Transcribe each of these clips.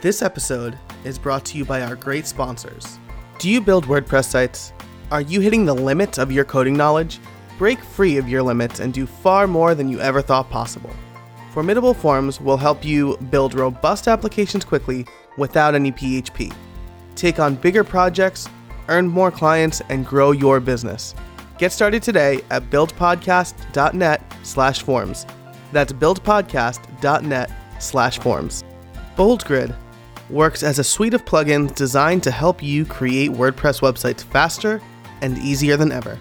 This episode is brought to you by our great sponsors. Do you build WordPress sites? Are you hitting the limits of your coding knowledge? Break free of your limits and do far more than you ever thought possible. Formidable Forms will help you build robust applications quickly without any PHP. Take on bigger projects, earn more clients, and grow your business. Get started today at buildpodcast.net slash forms. That's buildpodcast.net slash forms. BoldGrid works as a suite of plugins designed to help you create WordPress websites faster and easier than ever.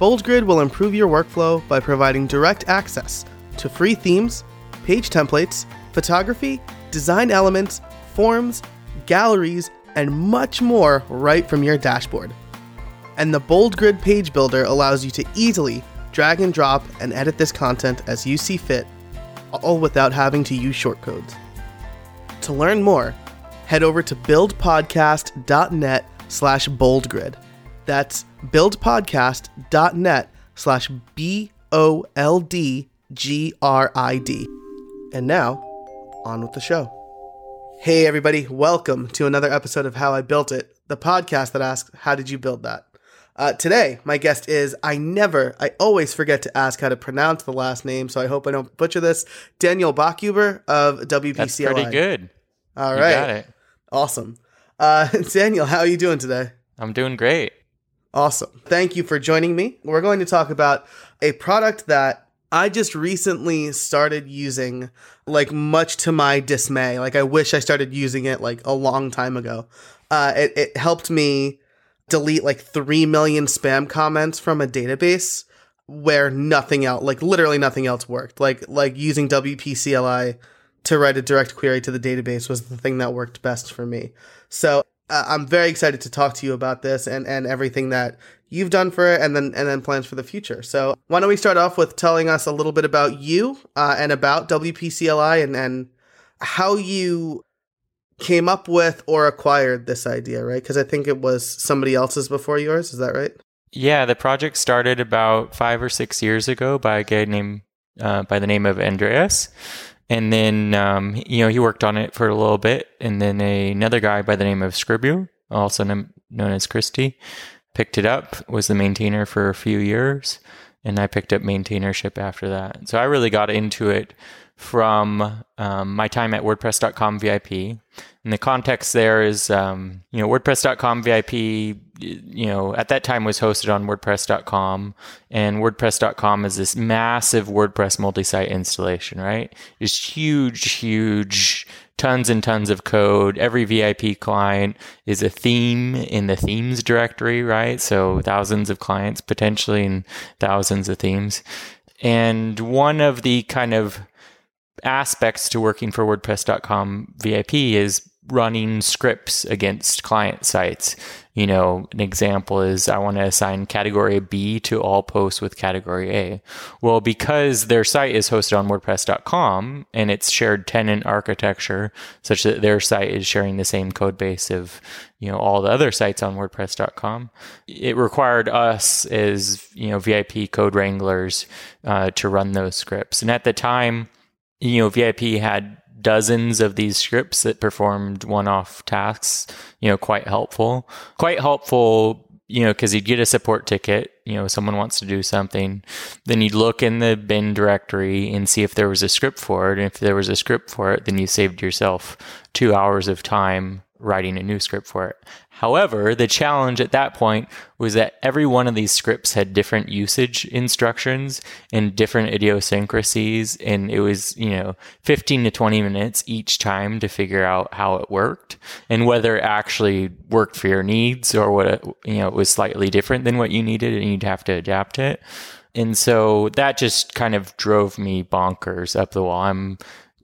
BoldGrid will improve your workflow by providing direct access to free themes, page templates, photography, design elements, forms, galleries, and much more right from your dashboard. And the BoldGrid page builder allows you to easily drag and drop and edit this content as you see fit, all without having to use shortcodes. To learn more, head over to buildpodcast.net slash boldgrid. That's buildpodcast.net slash B O L D G R I D. And now, on with the show. Hey, everybody, welcome to another episode of How I Built It, the podcast that asks, How did you build that? Uh, today, my guest is, I never, I always forget to ask how to pronounce the last name, so I hope I don't butcher this, Daniel Bachhuber of WPCLI. That's pretty good. All You right. got it. Awesome. Uh, Daniel, how are you doing today? I'm doing great. Awesome. Thank you for joining me. We're going to talk about a product that I just recently started using, like, much to my dismay. Like, I wish I started using it, like, a long time ago. Uh, it, it helped me delete, like, 3 million spam comments from a database where nothing else, like, literally nothing else worked. Like, like using WPCLI to write a direct query to the database was the thing that worked best for me. So uh, I'm very excited to talk to you about this and, and everything that you've done for it and then and then plans for the future. So why don't we start off with telling us a little bit about you uh, and about WPCLI and, and how you came up with or acquired this idea, right? Because I think it was somebody else's before yours. Is that right? Yeah, the project started about five or six years ago by a guy named uh, by the name of Andreas, and then um, you know he worked on it for a little bit, and then a, another guy by the name of Scribu, also known, as Cristi, picked it up, was the maintainer for a few years, and I picked up maintainership after that. So I really got into it from um, my time at WordPress.com VIP. And the context there is, um, you know, WordPress.com VIP, you know, at that time was hosted on WordPress.com, and WordPress.com is this massive WordPress multi-site installation, right? It's huge, huge, tons and tons of code. Every VIP client is a theme in the themes directory, right? So thousands of clients potentially and thousands of themes. And one of the kind of aspects to working for WordPress.com VIP is running scripts against client sites. You know, an example is I want to assign category B to all posts with category A. Well, because their site is hosted on WordPress.com and it's shared tenant architecture, such that their site is sharing the same code base of you know all the other sites on WordPress.com, it required us as you know VIP code wranglers uh, to run those scripts. And at the time, you know, VIP had dozens of these scripts that performed one-off tasks, you know, quite helpful. Quite helpful, you know, because you'd get a support ticket, you know, someone wants to do something, then you'd look in the bin directory and see if there was a script for it. And if there was a script for it, then you saved yourself two hours of time writing a new script for it. However, the challenge at that point was that every one of these scripts had different usage instructions and different idiosyncrasies. And it was, you know, 15 to 20 minutes each time to figure out how it worked and whether it actually worked for your needs or what it, you know, it was slightly different than what you needed and you'd have to adapt it. And so that just kind of drove me bonkers up the wall. I'm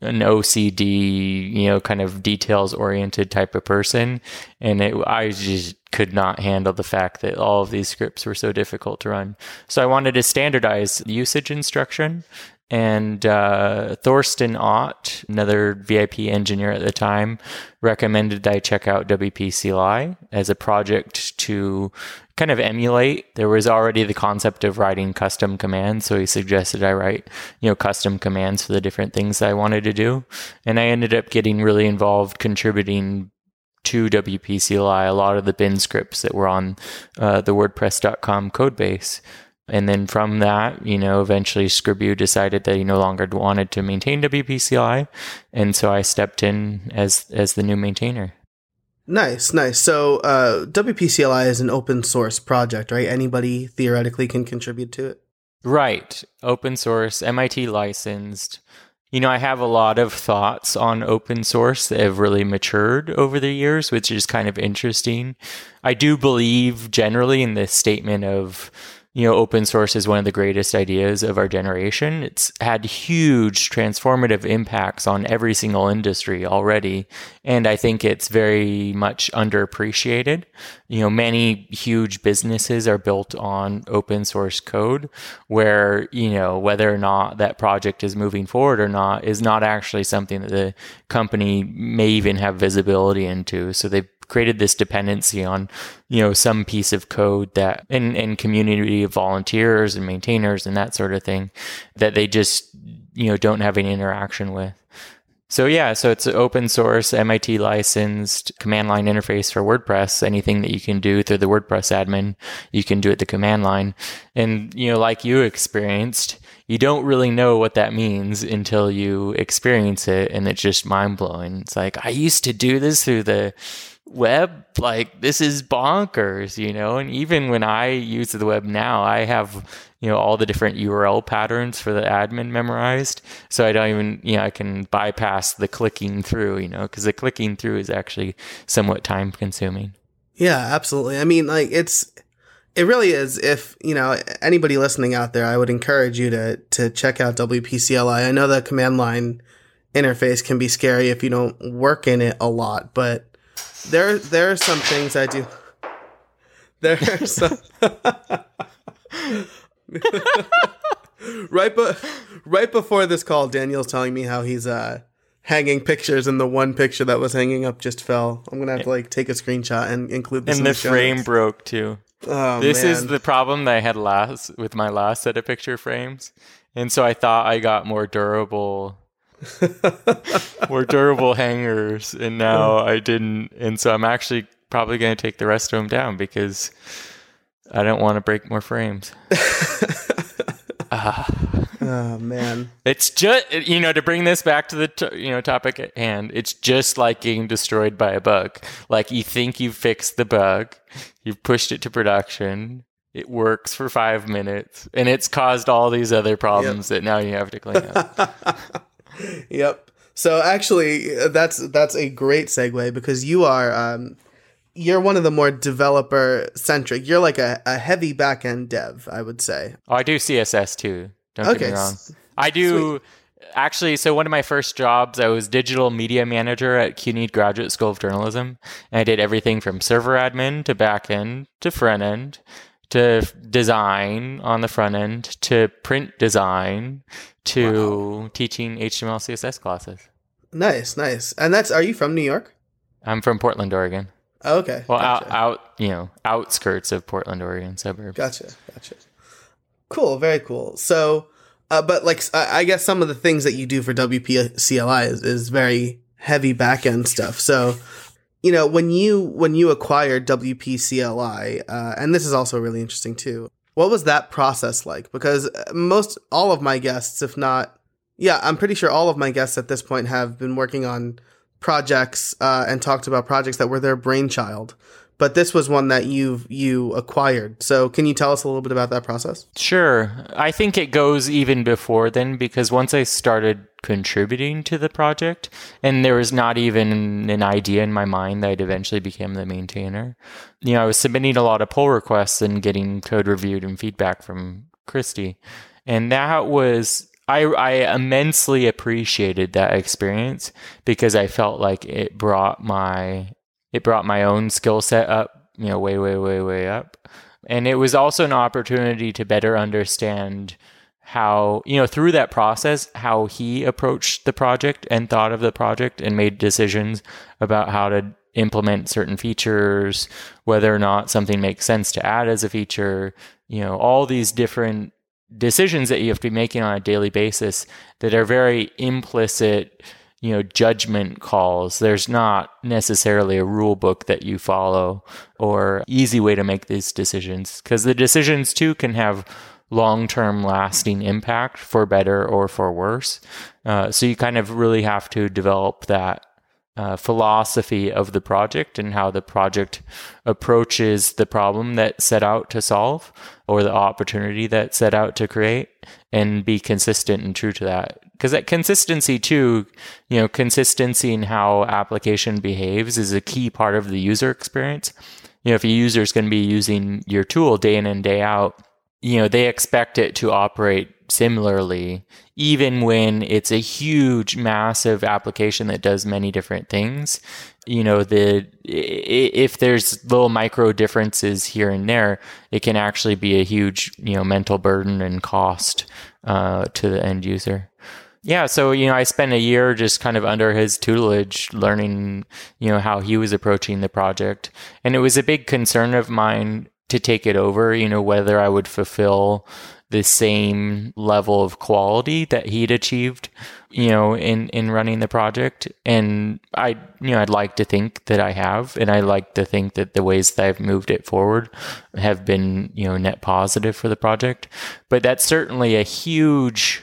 an OCD, you know, kind of details oriented type of person. And it, I just could not handle the fact that all of these scripts were so difficult to run. So I wanted to standardize usage instruction And uh, Thorsten Ott, another VIP engineer at the time, recommended I check out WP CLI as a project to kind of emulate. There was already the concept of writing custom commands, so he suggested I write, you know, custom commands for the different things I wanted to do. And I ended up getting really involved contributing to WP CLI a lot of the bin scripts that were on uh, the WordPress.com code base. And then from that, you know, eventually Scribu decided that he no longer wanted to maintain WP CLI, and so I stepped in as as the new maintainer. Nice, nice. So uh, WP CLI is an open source project, right? Anybody theoretically can contribute to it. Right, open source, MIT licensed. You know, I have a lot of thoughts on open source that have really matured over the years, which is kind of interesting. I do believe generally in the statement of you know, open source is one of the greatest ideas of our generation. It's had huge transformative impacts on every single industry already. And I think it's very much underappreciated. You know, many huge businesses are built on open source code where, you know, whether or not that project is moving forward or not is not actually something that the company may even have visibility into. So they've created this dependency on you know some piece of code that and, and community of volunteers and maintainers and that sort of thing that they just you know don't have any interaction with. So yeah so it's open source mit licensed command line interface for wordpress. Anything that you can do through the wordpress admin you can do at the command line. And you know like you experienced you don't really know what that means until you experience it and it's just mind blowing it's like i used to do this through the web like this is bonkers you know? And even when i use the web now i have you know all the different url patterns for the admin memorized. So i don't even you know i can bypass the clicking through you know because the clicking through is actually somewhat time consuming. Yeah absolutely. I mean like it's it really is. If you know anybody listening out there i would encourage you to to check out wpcli i know the command line interface can be scary if you don't work in it a lot but there there are some things I do. There are some right but right before this call, Daniel's telling me how he's uh hanging pictures and the one picture that was hanging up just fell. I'm gonna have to like take a screenshot and include this. And the, the frame broke too. Oh, this man. is the problem that I had last with my last set of picture frames. And so I thought I got more durable more durable hangers, and now I didn't. And so I'm actually probably going to take the rest of them down because I don't want to break more frames. Ah. Oh man. It's just you know to bring this back to the t- you know topic at hand. It's just like getting destroyed by a bug. Like you think you've fixed the bug, you've pushed it to production, it works for five minutes, and it's caused all these other problems that now you have to clean up. Yep. So actually, that's that's a great segue because you are um, you're one of the more developer centric. You're like a, a heavy back end dev, I would say. Oh, I do CSS too. Don't get me wrong. I do actually. So one of my first jobs, I was digital media manager at CUNY Graduate School of Journalism, and I did everything from server admin to back end to front end to design on the front end to print design to teaching HTML CSS classes. Nice, nice. And that's are you from New York? I'm from Portland, Oregon. Oh, okay. Well, gotcha. out, out, you know, outskirts of Portland, Oregon suburbs. Gotcha, gotcha. Cool, very cool. So, uh, but like, I I guess some of the things that you do for WP CLI is, is very heavy back end stuff. So, you know, when you when you acquired WPCLI, uh, and this is also really interesting too. What was that process like? Because uh, most all of my guests, if not, yeah, I'm pretty sure all of my guests at this point have been working on projects uh, and talked about projects that were their brainchild. But this was one that you you acquired. So can you tell us a little bit about that process? Sure. I think it goes even before then because once I started contributing to the project, and there was not even an idea in my mind that I'd eventually become the maintainer, you know, I was submitting a lot of pull requests and getting code reviewed and feedback from Cristi. And that was. I, I immensely appreciated that experience because I felt like it brought my it brought my own skill set up, you know, way, way, way, way up. And it was also an opportunity to better understand how you know through that process how he approached the project and thought of the project and made decisions about how to implement certain features whether or not something makes sense to add as a feature you know all these different decisions that you have to be making on a daily basis that are very implicit you know judgment calls. There's not necessarily a rule book that you follow or easy way to make these decisions because the decisions too can have long-term lasting impact for better or for worse. Uh, so you kind of really have to develop that uh, philosophy of the project and how the project approaches the problem that set out to solve or the opportunity that set out to create and be consistent and true to that. Because that consistency too you know consistency in how application behaves is a key part of the user experience. You know if a user is going to be using your tool day in and day out you know they expect it to operate similarly even when it's a huge massive application that does many different things. You know the if there's little micro differences here and there it can actually be a huge you know mental burden and cost uh, to the end user. Yeah so you know i spent a year just kind of under his tutelage learning you know how he was approaching the project. And it was a big concern of mine to take it over you know whether i would fulfill the same level of quality that he'd achieved, you know, in, in running the project. And I, you know, I'd like to think that I have, and I like to think that the ways that I've moved it forward have been, you know, net positive for the project. But that's certainly a huge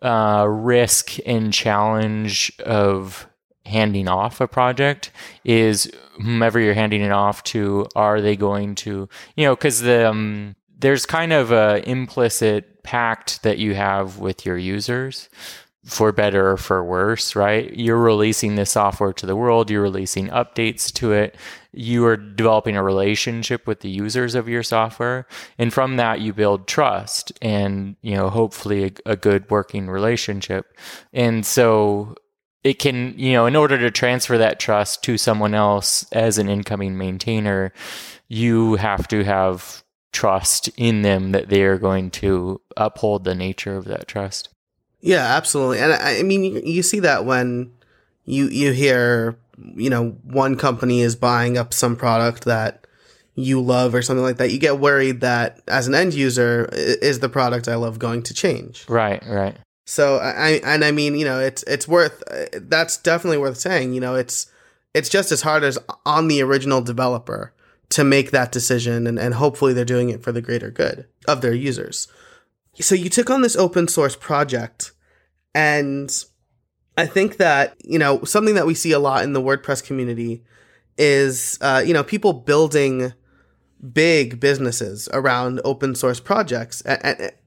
uh, risk and challenge of handing off a project is whomever you're handing it off to are they going to you know because the um, there's kind of a implicit pact that you have with your users for better or for worse, right? You're releasing this software to the world, you're releasing updates to it, you are developing a relationship with the users of your software, and from that you build trust and, you know, hopefully a, a good working relationship. And so it can, you know, in order to transfer that trust to someone else as an incoming maintainer, you have to have trust in them that they are going to uphold the nature of that trust. Yeah, absolutely. And I, I mean, you, you see that when you you hear, you know, one company is buying up some product that you love or something like that, you get worried that as an end user, is the product I love going to change? Right, right. So I and I mean, you know, it's it's worth that's definitely worth saying. You know, it's it's just as hard as on the original developer to make that decision and, and hopefully they're doing it for the greater good of their users. So you took on this open source project and I think that, you know, something that we see a lot in the WordPress community is, uh, you know, people building big businesses around open source projects.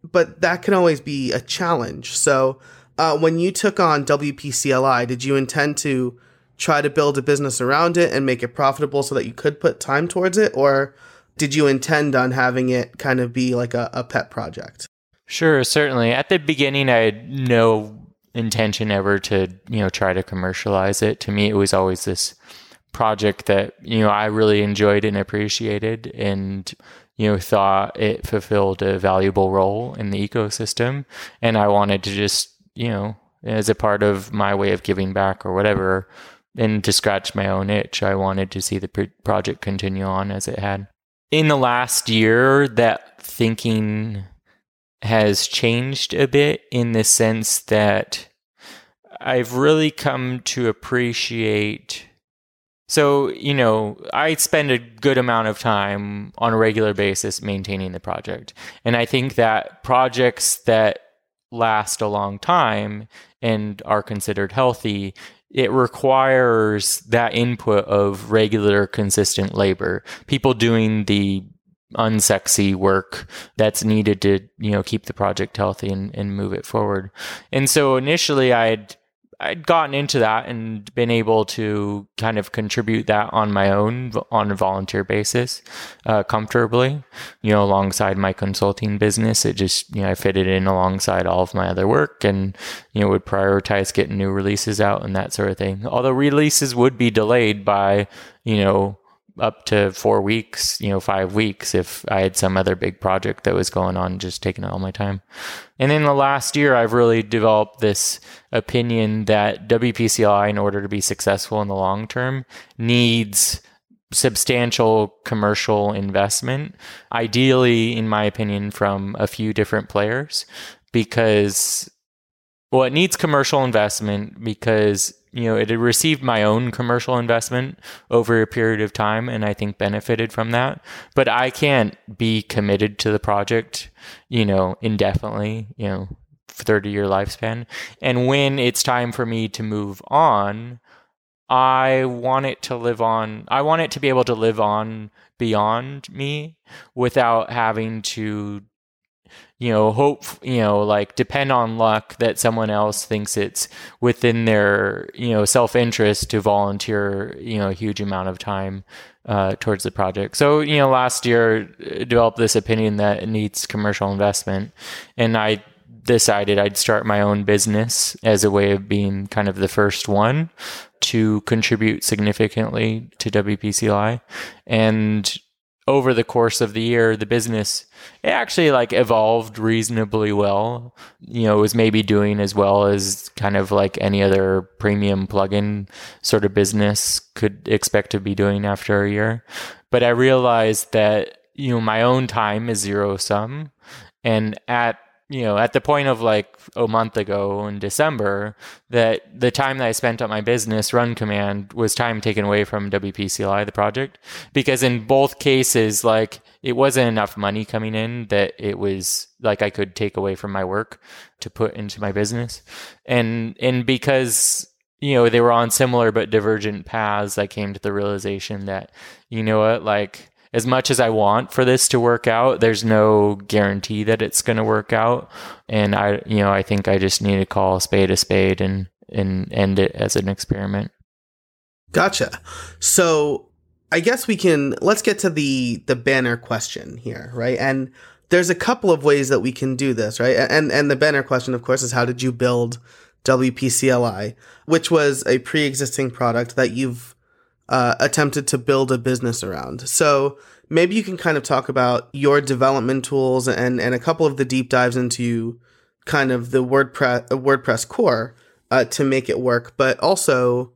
but that can always be a challenge. So uh, when you took on WPCLI, did you intend to try to build a business around it and make it profitable so that you could put time towards it? Or did you intend on having it kind of be like a, a pet project? Sure, certainly. At the beginning, I had no intention ever to, you know, try to commercialize it. To me, it was always this project that, you know, I really enjoyed and appreciated and, you know, thought it fulfilled a valuable role in the ecosystem. And I wanted to just, you know, as a part of my way of giving back or whatever, and to scratch my own itch, I wanted to see the project continue on as it had. In the last year, that thinking has changed a bit in the sense that I've really come to appreciate. So, you know, I spend a good amount of time on a regular basis maintaining the project. And I think that projects that last a long time and are considered healthy it requires that input of regular, consistent labor. People doing the unsexy work that's needed to, you know, keep the project healthy and, and move it forward. And so initially I'd I'd gotten into that and been able to kind of contribute that on my own on a volunteer basis uh, comfortably, you know, alongside my consulting business. It just, you know, I fitted in alongside all of my other work and, you know, would prioritize getting new releases out and that sort of thing. Although releases would be delayed by, you know, up to four weeks, you know, five weeks if I had some other big project that was going on, just taking all my time. And in the last year, I've really developed this opinion that WPCLI, in order to be successful in the long term, needs substantial commercial investment, ideally, in my opinion, from a few different players, because well, it needs commercial investment because you know it had received my own commercial investment over a period of time, and I think benefited from that. But I can't be committed to the project, you know, indefinitely. You know, thirty year lifespan, and when it's time for me to move on. I want it to live on. I want it to be able to live on beyond me without having to you know, hope, you know, like depend on luck that someone else thinks it's within their, you know, self interest to volunteer, you know, a huge amount of time uh, towards the project. So, you know, last year uh, developed this opinion that it needs commercial investment. And I decided I'd start my own business as a way of being kind of the first one to contribute significantly to WPCLI. And over the course of the year, the business it actually like evolved reasonably well. You know, it was maybe doing as well as kind of like any other premium plugin sort of business could expect to be doing after a year. But I realized that you know my own time is zero sum, and at you know, at the point of like a month ago in December, that the time that I spent on my business run command was time taken away from WPCLI, the project. Because in both cases, like it wasn't enough money coming in that it was like I could take away from my work to put into my business. And and because you know, they were on similar but divergent paths, I came to the realization that, you know what, like as much as I want for this to work out, there's no guarantee that it's going to work out. And I, you know, I think I just need to call a spade a spade and, and end it as an experiment. Gotcha. So I guess we can, let's get to the, the banner question here, right? And there's a couple of ways that we can do this, right? And, and the banner question, of course, is how did you build WPCLI, which was a pre-existing product that you've uh, attempted to build a business around. So maybe you can kind of talk about your development tools and and a couple of the deep dives into kind of the WordPress uh, WordPress core uh, to make it work, but also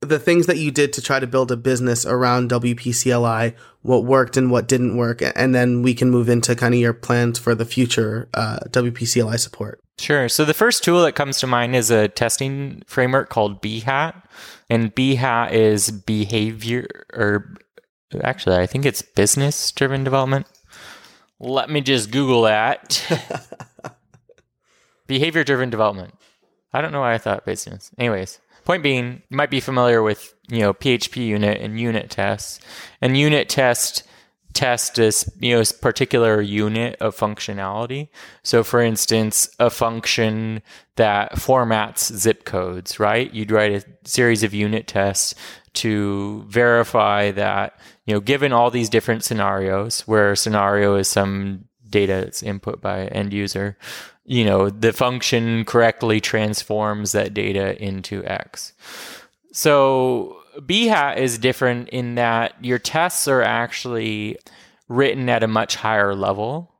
the things that you did to try to build a business around WPCLI, what worked and what didn't work, and then we can move into kind of your plans for the future uh, WPCLI support. Sure. So the first tool that comes to mind is a testing framework called Behat. And Behat is behavior, or actually, I think it's business driven development. Let me just Google that. behavior driven development. I don't know why I thought business. Anyways, point being, you might be familiar with, you know, PHP unit and unit tests. And unit test test this you know particular unit of functionality. So for instance a function that formats zip codes right? You'd write a series of unit tests to verify that you know given all these different scenarios where a scenario is some data that's input by end user you know the function correctly transforms that data into x. So Behat is different in that your tests are actually written at a much higher level,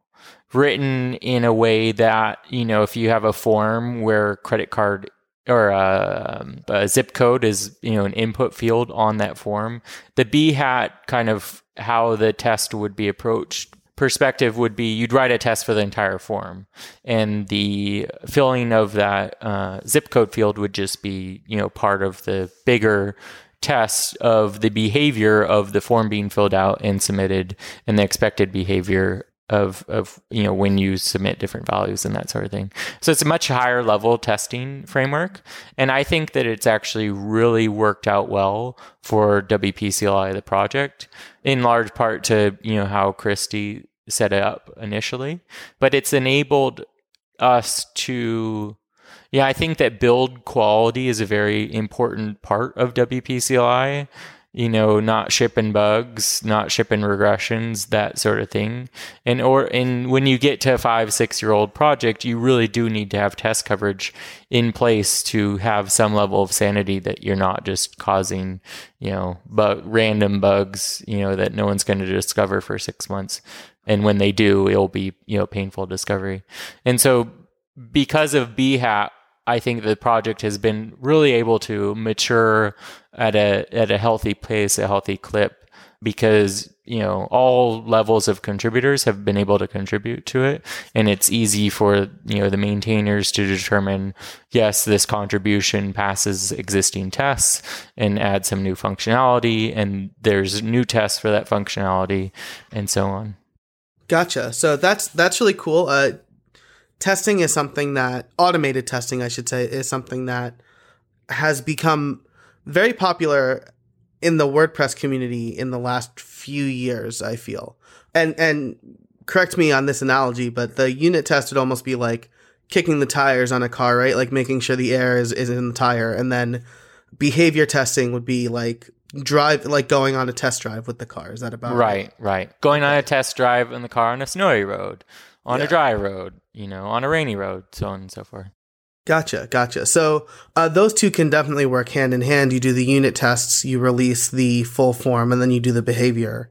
written in a way that, you know, if you have a form where credit card or a, um, a, zip code is you know an input field on that form the Behat kind of how the test would be approached perspective would be you'd write a test for the entire form and the filling of that uh, zip code field would just be you know part of the bigger test of the behavior of the form being filled out and submitted and the expected behavior of of you know when you submit different values and that sort of thing. So it's a much higher level testing framework, and I think that it's actually really worked out well for WPCLI the project, in large part to you know how Cristi set it up initially, but it's enabled us to yeah, I think that build quality is a very important part of WPCLI. you know, not shipping bugs, not shipping regressions, that sort of thing. And or and when you get to a five, six year old project, you really do need to have test coverage in place to have some level of sanity that you're not just causing, you know, but random bugs, you know, that no one's going to discover for six months. And when they do, it'll be, you know, painful discovery. And so because of Behat, I think the project has been really able to mature at a at a healthy pace, a healthy clip, because you know all levels of contributors have been able to contribute to it, and it's easy for you know the maintainers to determine yes, this contribution passes existing tests and add some new functionality, and there's new tests for that functionality, and so on. Gotcha. So that's that's really cool. Uh, testing is something that automated testing, I should say, is something that has become very popular in the WordPress community in the last few years, I feel. And and correct me on this analogy, but the unit test would almost be like kicking the tires on a car, right? Like making sure the air is, is in the tire. And then behavior testing would be like drive like going on a test drive with the car. Is that about right? Right, right. Going on a test drive in the car on a snowy road on yeah. a dry road, you know, on a rainy road, so on and so forth. Gotcha, gotcha. So uh, those two can definitely work hand in hand. You do the unit tests, you release the full form, and then you do the behavior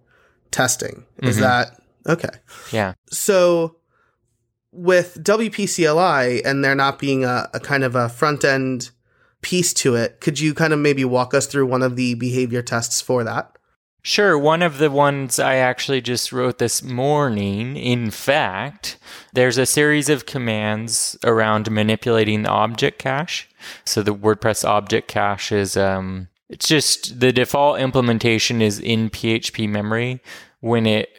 testing. Is mm-hmm. that okay? Yeah. So with WPCLI and there not being a, a kind of a front end piece to it, could you kind of maybe walk us through one of the behavior tests for that? Sure. One of the ones I actually just wrote this morning, in fact, there's a series of commands around manipulating the object cache. So the WordPress object cache is, um, it's just the default implementation is in PHP memory. When it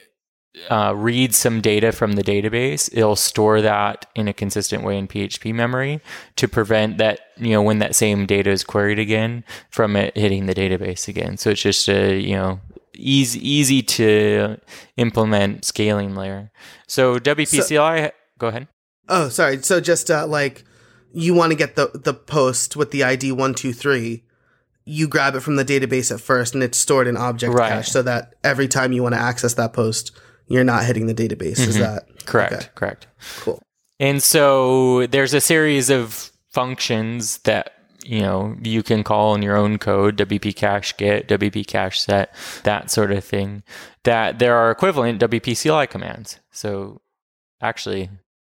uh, reads some data from the database, it'll store that in a consistent way in PHP memory to prevent that, you know, when that same data is queried again from it hitting the database again. So it's just a, you know, easy easy to implement scaling layer. So WPCLI, so, go ahead. Oh, sorry. So just uh, like you want to get the the post with the ID one two three, you grab it from the database at first, and it's stored in object right. cache, so that every time you want to access that post, you're not hitting the database. Mm-hmm. Is that correct? Okay. Correct. Cool. And so there's a series of functions that you know, you can call in your own code, WP cache get, WP cache set, that sort of thing, that there are equivalent WP CLI commands. So actually,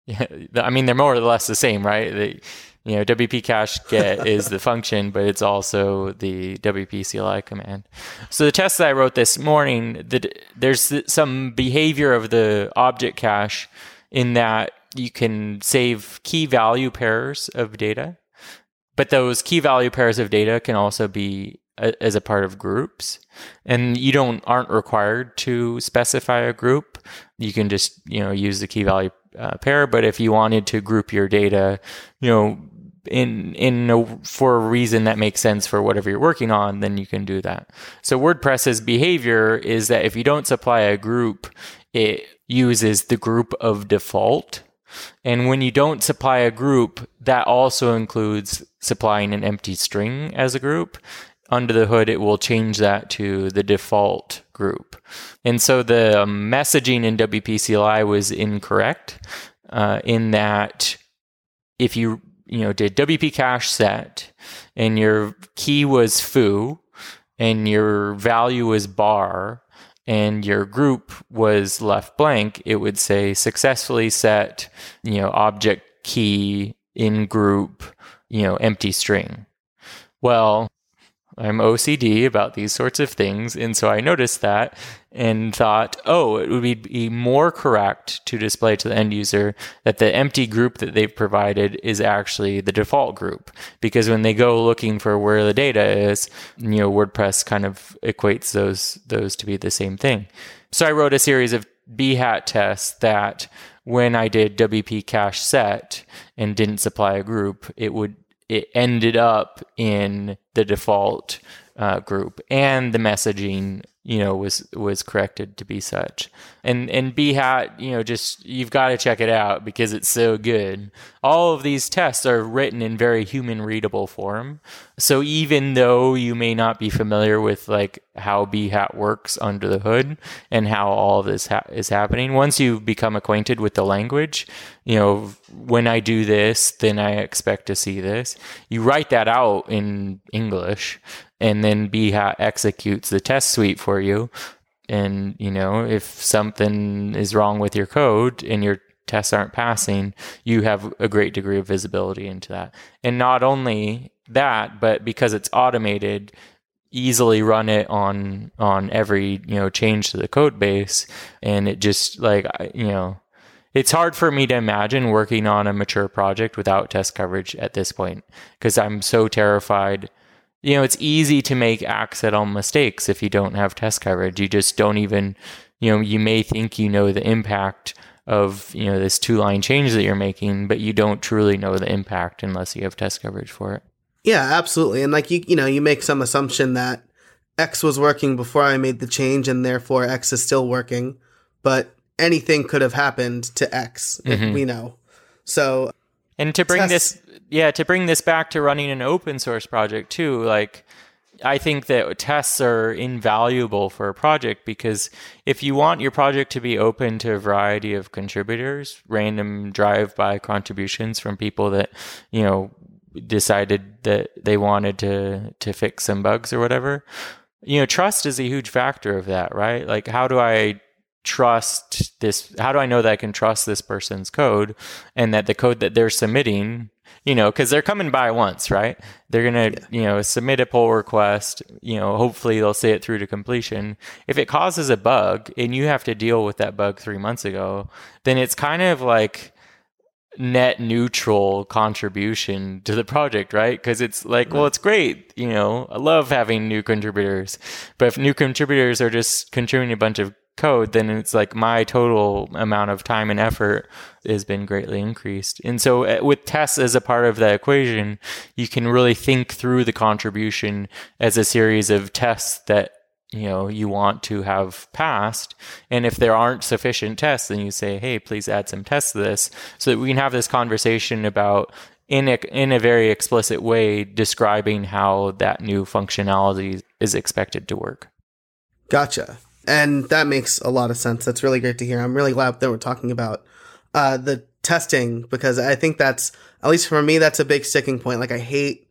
yeah, I mean, they're more or less the same, right? The, you know, WP cache get is the function, but it's also the WP CLI command. So the test that I wrote this morning, the, there's some behavior of the object cache in that you can save key value pairs of data but those key value pairs of data can also be a, as a part of groups, and you don't aren't required to specify a group. You can just you know use the key value uh, pair. But if you wanted to group your data, you know in in a, for a reason that makes sense for whatever you're working on, then you can do that. So WordPress's behavior is that if you don't supply a group, it uses the group of default and when you don't supply a group, that also includes supplying an empty string as a group. Under the hood, it will change that to the default group. And so the messaging in WP CLI was incorrect uh, in that if you you know did WP cache set and your key was foo and your value was bar, and your group was left blank, it would say successfully set, you know, object key in group, you know, empty string. Well, I'm OCD about these sorts of things. And so I noticed that and thought, oh, it would be more correct to display to the end user that the empty group that they've provided is actually the default group. Because when they go looking for where the data is, you know, WordPress kind of equates those, those to be the same thing. So I wrote a series of Behat tests that when I did WP cache set and didn't supply a group, it would it ended up in the default uh, group, and the messaging, you know, was was corrected to be such. And and Behat, you know, just you've got to check it out because it's so good. All of these tests are written in very human readable form. So even though you may not be familiar with like how Behat works under the hood and how all this ha- is happening. Once you become acquainted with the language, you know, when I do this, then I expect to see this. You write that out in English and then Behat executes the test suite for you. And, you know, if something is wrong with your code and your tests aren't passing, you have a great degree of visibility into that. And not only that, but because it's automated, easily run it on on every you know change to the code base. And it just like you know it's hard for me to imagine working on a mature project without test coverage at this point because i'm so terrified. You know it's easy to make accidental mistakes if you don't have test coverage. You just don't even you know you may think you know the impact of you know this two line change that you're making but you don't truly know the impact unless you have test coverage for it yeah, absolutely. And like you, you know, you make some assumption that X was working before I made the change, and therefore X is still working. But anything could have happened to X, mm-hmm. we know. So, and to bring this, yeah, to bring this back to running an open source project too, like. I think that tests are invaluable for a project because if you want your project to be open to a variety of contributors, random drive-by contributions from people that, you know, decided that they wanted to to fix some bugs or whatever. You know trust is a huge factor of that right? Like how do i trust this how do i know that i can trust this person's code and that the code that they're submitting you know because they're coming by once right? They're gonna yeah. you know submit a pull request you know hopefully they'll see it through to completion. If it causes a bug and you have to deal with that bug three months ago then it's kind of like net neutral contribution to the project, right? Because it's like, well, it's great. You know, I love having new contributors. But if new contributors are just contributing a bunch of code, then it's like my total amount of time and effort has been greatly increased. And so uh, with tests as a part of that equation, you can really think through the contribution as a series of tests that you know you want to have passed. And if there aren't sufficient tests then you say hey please add some tests to this so that we can have this conversation about in a, in a very explicit way describing how that new functionality is expected to work. Gotcha. And that makes a lot of sense. That's really great to hear. I'm really glad that we're talking about uh, the testing because i think that's at least for me that's a big sticking point. Like i hate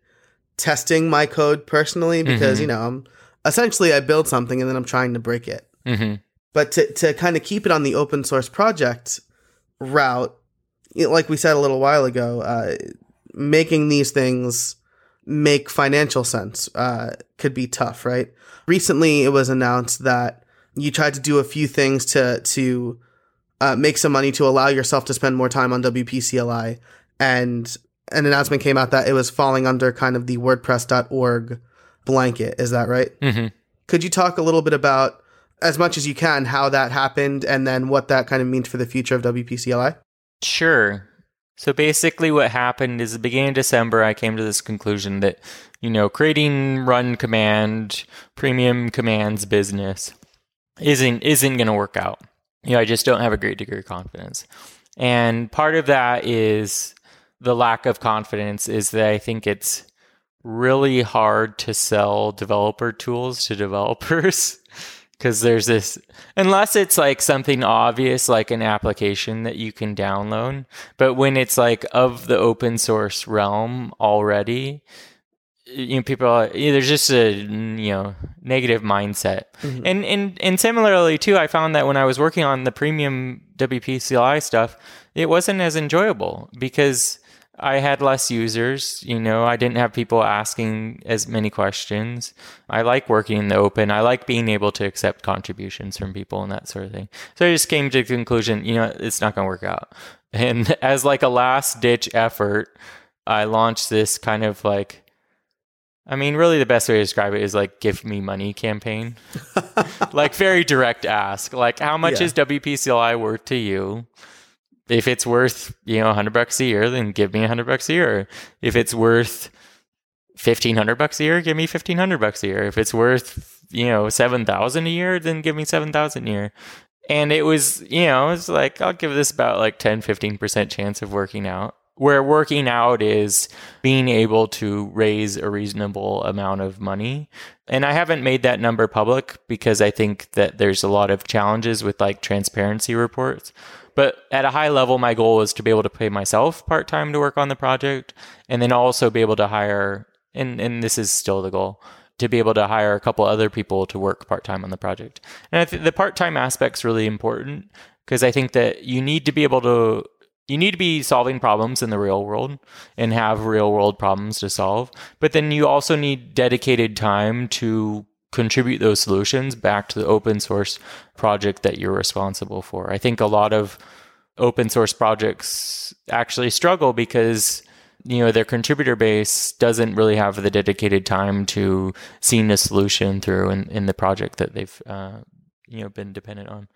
testing my code personally because mm-hmm. you know i'm essentially I build something and then I'm trying to break it. Mm-hmm. But to, to kind of keep it on the open source project route, you know, like we said a little while ago, uh, making these things make financial sense uh, could be tough, right? Recently, it was announced that you tried to do a few things to to uh, make some money to allow yourself to spend more time on WPCLI, and an announcement came out that it was falling under kind of the WordPress.org blanket. Is that right? Mm-hmm. Could you talk a little bit about, as much as you can, how that happened and then what that kind of means for the future of WPCLI? Sure. So basically, what happened is the beginning of December, I came to this conclusion that, you know, creating run command, premium commands business isn't isn't going to work out. You know, I just don't have a great degree of confidence. And part of that is the lack of confidence is that I think it's really hard to sell developer tools to developers because there's this unless it's like something obvious like an application that you can download but when it's like of the open source realm already you know people are, there's just a you know negative mindset mm-hmm. and and and similarly too i found that when i was working on the premium wp cli stuff it wasn't as enjoyable because I had less users. You know, I didn't have people asking as many questions. I like working in the open. I like being able to accept contributions from people and that sort of thing. So I just came to the conclusion, you know, it's not going to work out. And as like a last ditch effort, I launched this kind of like, I mean, really the best way to describe it is like give me money campaign. like very direct ask. Like how much yeah. is WPCLI worth to you? If it's worth you know 100 bucks a year then give me 100 bucks a year if it's worth 1500 bucks a year give me 1500 bucks a year if it's worth you know 7000 a year then give me 7000 a year and it was you know it's like i'll give this about like 10 15% chance of working out where working out is being able to raise a reasonable amount of money. And I haven't made that number public because I think that there's a lot of challenges with like transparency reports. But at a high level, my goal is to be able to pay myself part time to work on the project and then also be able to hire, and, and this is still the goal, to be able to hire a couple other people to work part time on the project. And I think the part time aspect's really important because I think that you need to be able to you need to be solving problems in the real world and have real world problems to solve. But then you also need dedicated time to contribute those solutions back to the open source project that you're responsible for. I think a lot of open source projects actually struggle because you know their contributor base doesn't really have the dedicated time to seeing a solution through in, in the project that they've uh, you know been dependent on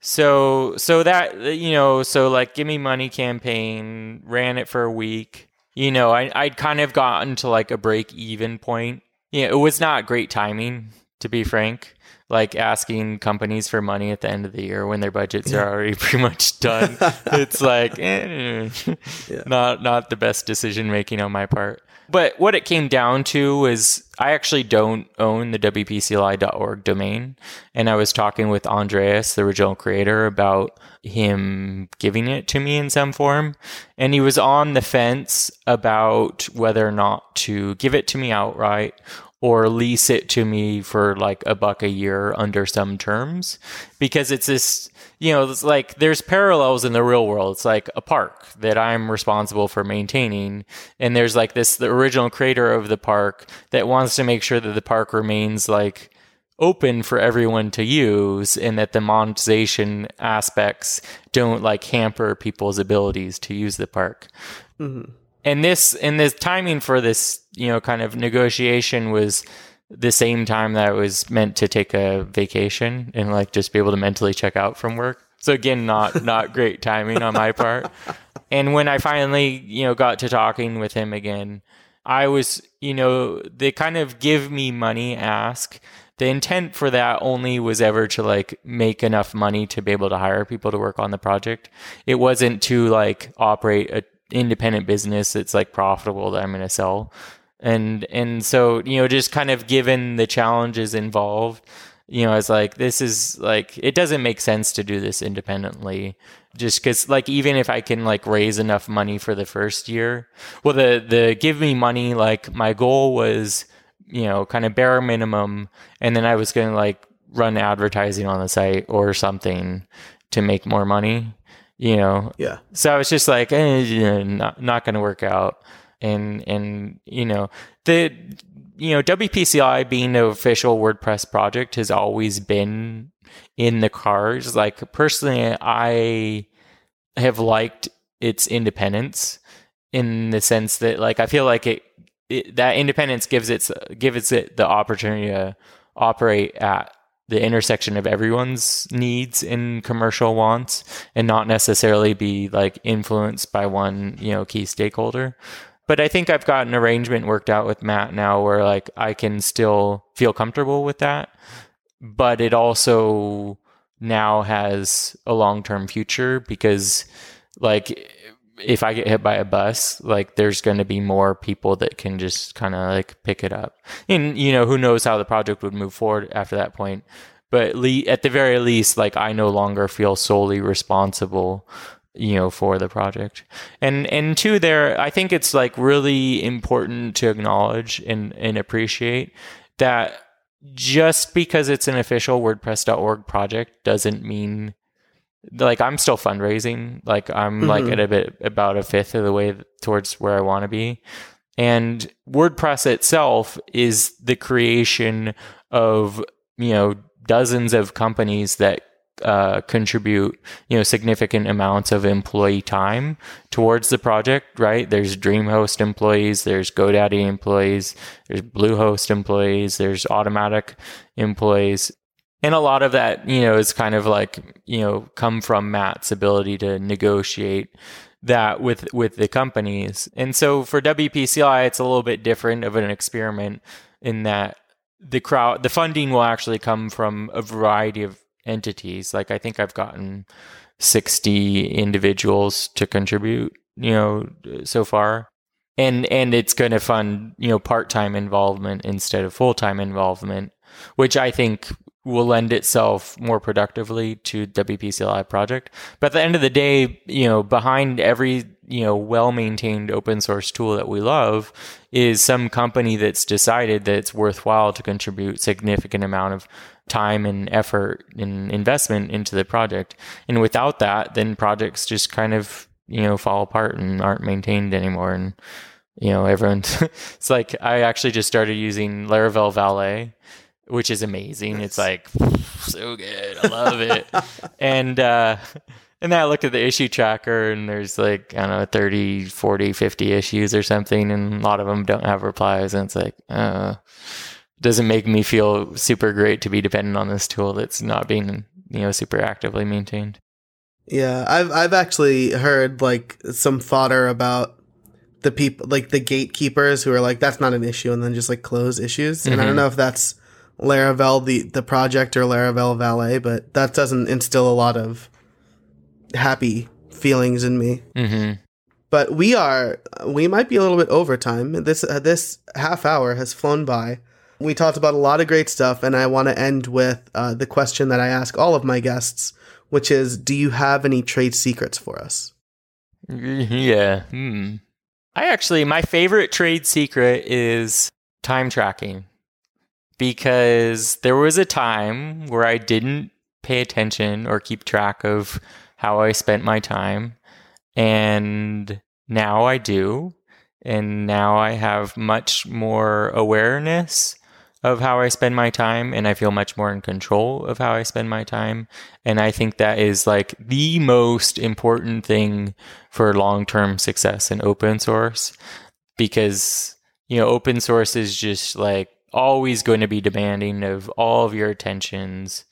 so so that you know so like give me money campaign ran it for a week you know i i'd kind of gotten to like a break even point yeah it was not great timing to be frank. Like asking companies for money at the end of the year when their budgets are already pretty much done. It's like eh, yeah. not not the best decision making on my part but what it came down to was I actually don't own the WPCLI.org domain. And I was talking with Andreas, the original creator, about him giving it to me in some form. And he was on the fence about whether or not to give it to me outright or lease it to me for like a buck a year under some terms. Because it's this you know it's like there's parallels in the real world. It's like a park that i'm responsible for maintaining. And there's like this the original creator of the park that wants to make sure that the park remains like open for everyone to use and that the monetization aspects don't like hamper people's abilities to use the park. Mm-hmm and this and the timing for this you know kind of negotiation was the same time that I was meant to take a vacation and like just be able to mentally check out from work. So again, not not great timing on my part. And when I finally, you know, got to talking with him again, I was, you know, they kind of give me money ask. The intent for that only was ever to like make enough money to be able to hire people to work on the project. It wasn't to like operate a independent business that's like profitable that I'm going to sell. And and so, you know, just kind of given the challenges involved, you know, it's like this is like it doesn't make sense to do this independently just cuz like even if I can like raise enough money for the first year. Well, the the give me money like my goal was, you know, kind of bare minimum and then I was going to like run advertising on the site or something to make more money you know. Yeah. So I was just like eh, not not going to work out, and and you know the you know WPCLI being the official WordPress project has always been in the cards. Like personally, I have liked its independence in the sense that like I feel like it, it that independence gives it gives it the opportunity to operate at the intersection of everyone's needs and commercial wants and not necessarily be like influenced by one, you know, key stakeholder. But I think I've got an arrangement worked out with Matt now where like I can still feel comfortable with that, but it also now has a long-term future because like if I get hit by a bus, like there's going to be more people that can just kind of like pick it up. And you know, who knows how the project would move forward after that point. But le- at the very least, like I no longer feel solely responsible, you know, for the project. And and two, there, I think it's like really important to acknowledge and and appreciate that just because it's an official WordPress.org project doesn't mean like I'm still fundraising. Like I'm mm-hmm. like at a bit about a fifth of the way towards where I want to be. And WordPress itself is the creation of, you know, dozens of companies that uh, contribute, you know, significant amounts of employee time towards the project, right? There's DreamHost employees, there's GoDaddy employees, there's Bluehost employees, there's Automattic employees and a lot of that you know is kind of like you know come from matt's ability to negotiate that with with the companies and so for WPCLI it's a little bit different of an experiment in that the crowd the funding will actually come from a variety of entities like i think i've gotten 60 individuals to contribute you know, so far. And and it's going to fund, you know, part-time involvement instead of full-time involvement, which I think will lend itself more productively to WPCLI project. But at the end of the day, you know, behind every, you know, well-maintained open source tool that we love is some company that's decided that it's worthwhile to contribute significant amount of time and effort and investment into the project. And without that, then projects just kind of, you know, fall apart and aren't maintained anymore. And, you know, everyone's, it's like, I actually just started using Laravel Valet, which is amazing. Nice. It's like so good. I love it. and, uh, and then I look at the issue tracker and there's like, I don't know, 30, 40, 50 issues or something. And a lot of them don't have replies. And it's like, uh, doesn't make me feel super great to be dependent on this tool that's not being you know super actively maintained. Yeah, I've I've actually heard like some fodder about the people like the gatekeepers who are like that's not an issue and then just like close issues. Mm-hmm. And I don't mm-hmm. know if that's Laravel the the project or Laravel Valet, but that doesn't instill a lot of happy feelings in me. Mm-hmm. But we are we might be a little bit over time. This uh, this half hour has flown by. We talked about a lot of great stuff, and I want to end with uh, the question that I ask all of my guests, which is Do you have any trade secrets for us? Yeah. Hmm. I actually, my favorite trade secret is time tracking because there was a time where I didn't pay attention or keep track of how I spent my time. And now I do. And now I have much more awareness of how I spend my time and I feel much more in control of how I spend my time. And I think that is like the most important thing for long term success in open source because, you know, open source is just like always going to be demanding of all of your attentions.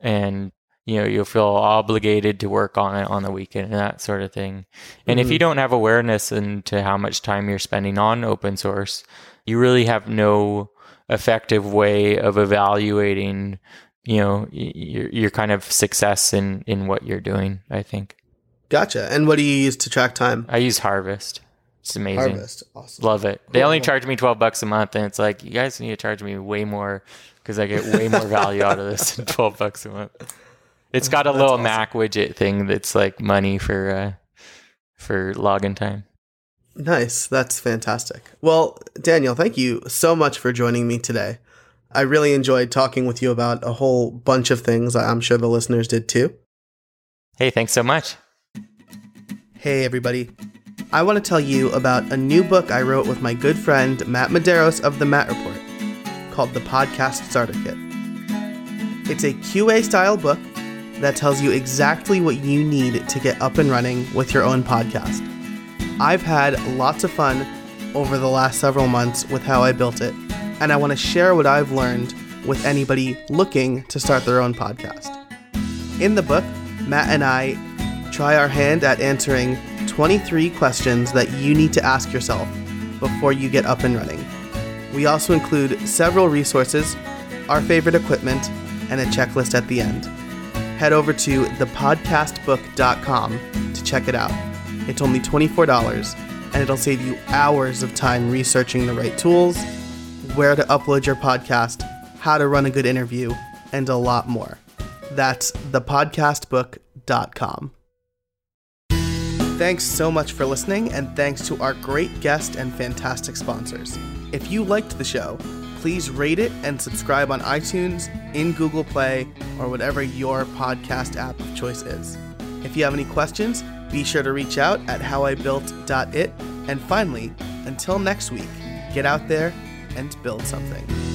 And you know you'll feel obligated to work on it on the weekend and that sort of thing. And mm-hmm. if you mm-hmm. don't have awareness into how much time you're spending on open source you really have no effective way of evaluating you know your, your kind of success in in what you're doing i think. Gotcha. And what do you use to track time? I use harvest it's amazing harvest awesome love it cool. they only charge me 12 bucks a month and it's like you guys need to charge me way more because i get way more value out of this than 12 bucks a month it's got a little awesome. mac widget thing that's like money for uh for login time Nice. That's fantastic. Well, Daniel, thank you so much for joining me today. I really enjoyed talking with you about a whole bunch of things. I'm sure the listeners did too. Hey, thanks so much. Hey, everybody. I want to tell you about a new book I wrote with my good friend Matt Medeiros of the Matt Report called The Podcast Starter Kit. It's a QA style book that tells you exactly what you need to get up and running with your own podcast. I've had lots of fun over the last several months with how I built it, and I want to share what I've learned with anybody looking to start their own podcast. In the book, Matt and I try our hand at answering 23 questions that you need to ask yourself before you get up and running. We also include several resources, our favorite equipment, and a checklist at the end. Head over to thepodcastbook.com to check it out. It's only $24, and it'll save you hours of time researching the right tools, where to upload your podcast, how to run a good interview, and a lot more. That's thepodcastbook.com. Thanks so much for listening, and thanks to our great guest and fantastic sponsors. If you liked the show, please rate it and subscribe on iTunes, in Google Play, or whatever your podcast app of choice is. If you have any questions, be sure to reach out at howibuilt.it. And finally, until next week, get out there and build something.